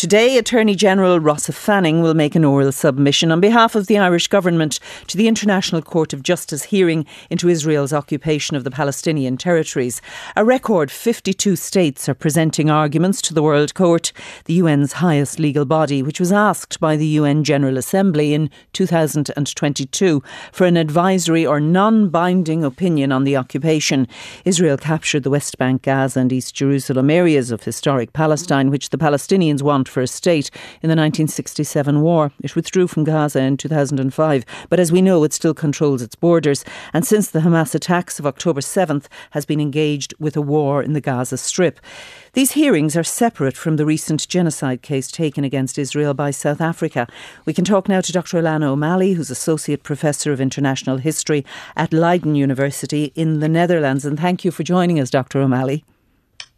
Today, Attorney General Rossa Fanning will make an oral submission on behalf of the Irish Government to the International Court of Justice hearing into Israel's occupation of the Palestinian territories. A record 52 states are presenting arguments to the World Court, the UN's highest legal body, which was asked by the UN General Assembly in 2022 for an advisory or non binding opinion on the occupation. Israel captured the West Bank, Gaza, and East Jerusalem areas of historic Palestine, which the Palestinians want for a state in the 1967 war. It withdrew from Gaza in 2005, but as we know, it still controls its borders. And since the Hamas attacks of October 7th, has been engaged with a war in the Gaza Strip. These hearings are separate from the recent genocide case taken against Israel by South Africa. We can talk now to Dr. Alanna O'Malley, who's Associate Professor of International History at Leiden University in the Netherlands. And thank you for joining us, Dr. O'Malley.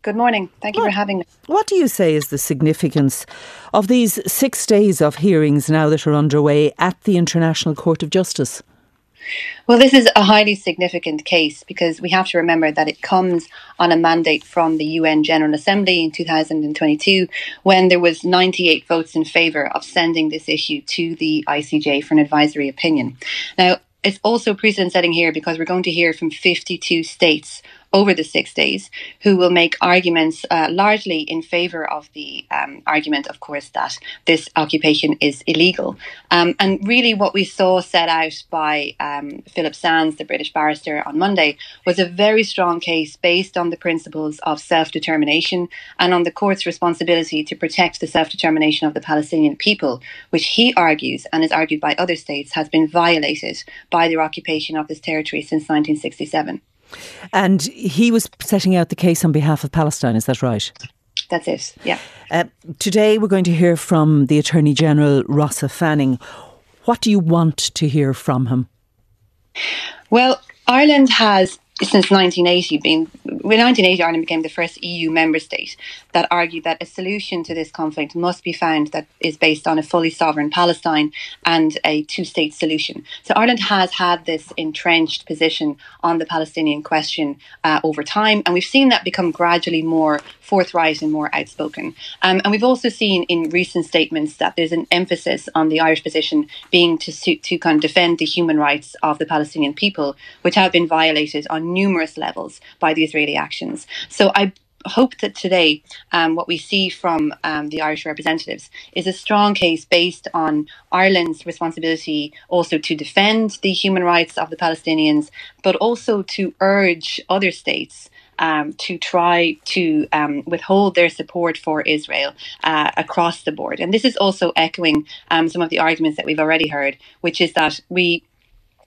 Good morning. Thank you what, for having me. What do you say is the significance of these six days of hearings now that are underway at the International Court of Justice? Well, this is a highly significant case because we have to remember that it comes on a mandate from the UN General Assembly in 2022 when there was 98 votes in favour of sending this issue to the ICJ for an advisory opinion. Now, it's also precedent setting here because we're going to hear from 52 states over the six days who will make arguments uh, largely in favour of the um, argument, of course, that this occupation is illegal. Um, and really, what we saw set out by um, Philip Sands, the British barrister, on Monday was a very strong case based on the principles of self determination and on the court's responsibility to protect the self determination of the Palestinian people, which he argues and is argued by other states has been violated by their occupation of this territory since 1967. And he was setting out the case on behalf of Palestine, is that right? That's it, yeah. Uh, today we're going to hear from the Attorney General, Rossa Fanning. What do you want to hear from him? Well, Ireland has since 1980 been in 1980 Ireland became the first EU member state that argued that a solution to this conflict must be found that is based on a fully sovereign Palestine and a two-state solution. So Ireland has had this entrenched position on the Palestinian question uh, over time, and we've seen that become gradually more forthright and more outspoken. Um, and we've also seen in recent statements that there's an emphasis on the Irish position being to to kind of defend the human rights of the Palestinian people, which have been violated on numerous levels by the Israeli actions. So I hope that today um, what we see from um, the Irish representatives is a strong case based on Ireland's responsibility also to defend the human rights of the Palestinians, but also to urge other states. Um, to try to um, withhold their support for Israel uh, across the board. And this is also echoing um, some of the arguments that we've already heard, which is that we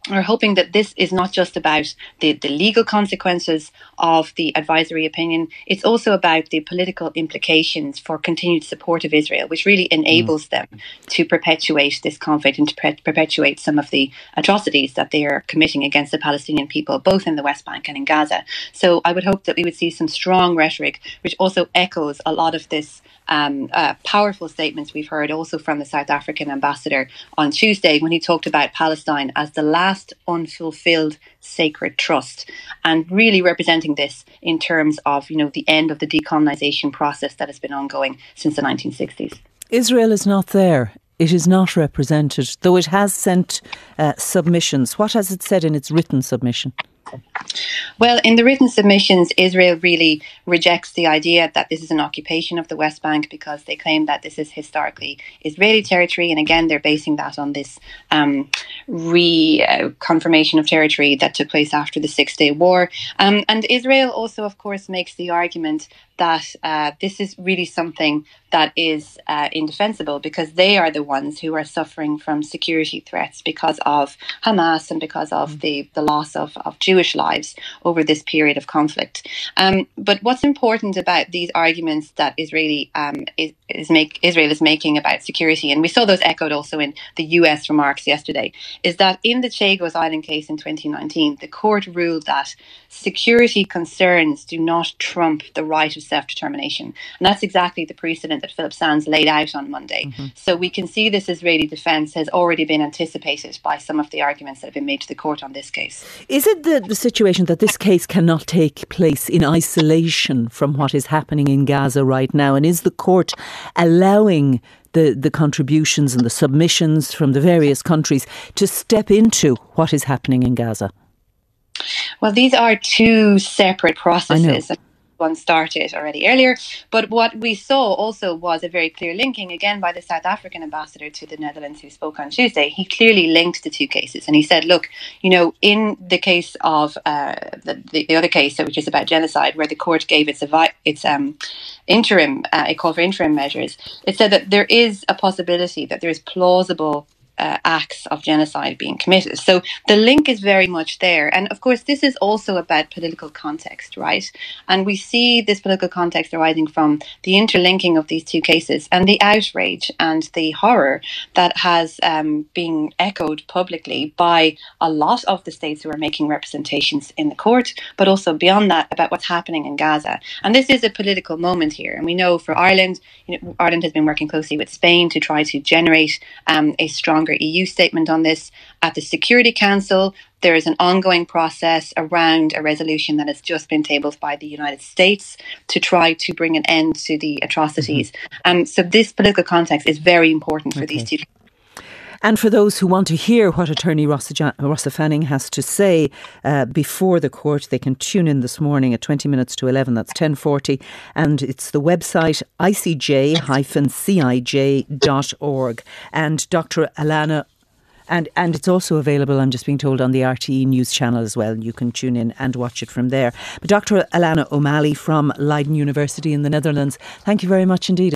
are hoping that this is not just about the, the legal consequences of the advisory opinion, it's also about the political implications for continued support of Israel, which really enables mm. them to perpetuate this conflict and to pre- perpetuate some of the atrocities that they are committing against the Palestinian people, both in the West Bank and in Gaza. So I would hope that we would see some strong rhetoric, which also echoes a lot of this um, uh, powerful statements we've heard also from the South African ambassador on Tuesday when he talked about Palestine as the last unfulfilled sacred trust and really representing this in terms of you know the end of the decolonization process that has been ongoing since the 1960s. Israel is not there. It is not represented, though it has sent uh, submissions. What has it said in its written submission? Well, in the written submissions, Israel really rejects the idea that this is an occupation of the West Bank because they claim that this is historically Israeli territory. And again, they're basing that on this um, reconfirmation of territory that took place after the Six Day War. Um, and Israel also, of course, makes the argument that uh, this is really something that is uh, indefensible because they are the ones who are suffering from security threats because of Hamas and because of mm. the, the loss of, of Jewish lives over this period of conflict. Um, but what's important about these arguments that Israeli um, is, is make, Israel is making about security, and we saw those echoed also in the US remarks yesterday, is that in the Chagos Island case in 2019, the court ruled that security concerns do not trump the right of self determination. And that's exactly the precedent that Philip Sands laid out on Monday. Mm-hmm. So we can see this Israeli defence has already been anticipated by some of the arguments that have been made to the court on this case. Is it the, the situation that this case cannot take place in isolation from what is happening in Gaza right now? And is the court allowing the, the contributions and the submissions from the various countries to step into what is happening in Gaza? Well, these are two separate processes one started already earlier. But what we saw also was a very clear linking, again, by the South African ambassador to the Netherlands who spoke on Tuesday. He clearly linked the two cases and he said, look, you know, in the case of uh, the, the, the, other case, which is about genocide, where the court gave its, its um, interim, uh, a call for interim measures, it said that there is a possibility that there is plausible uh, acts of genocide being committed. So the link is very much there. And of course, this is also about political context, right? And we see this political context arising from the interlinking of these two cases and the outrage and the horror that has um, been echoed publicly by a lot of the states who are making representations in the court, but also beyond that about what's happening in Gaza. And this is a political moment here. And we know for Ireland, you know, Ireland has been working closely with Spain to try to generate um, a strong stronger EU statement on this. At the Security Council, there is an ongoing process around a resolution that has just been tabled by the United States to try to bring an end to the atrocities. Mm-hmm. Um, so, this political context is very important for okay. these two and for those who want to hear what Attorney Rossa Fanning has to say uh, before the court, they can tune in this morning at 20 minutes to 11. That's 10.40. And it's the website icj-cij.org. And Dr. Alanna and and it's also available, I'm just being told, on the RTE News channel as well. You can tune in and watch it from there. But Dr. Alanna O'Malley from Leiden University in the Netherlands, thank you very much indeed.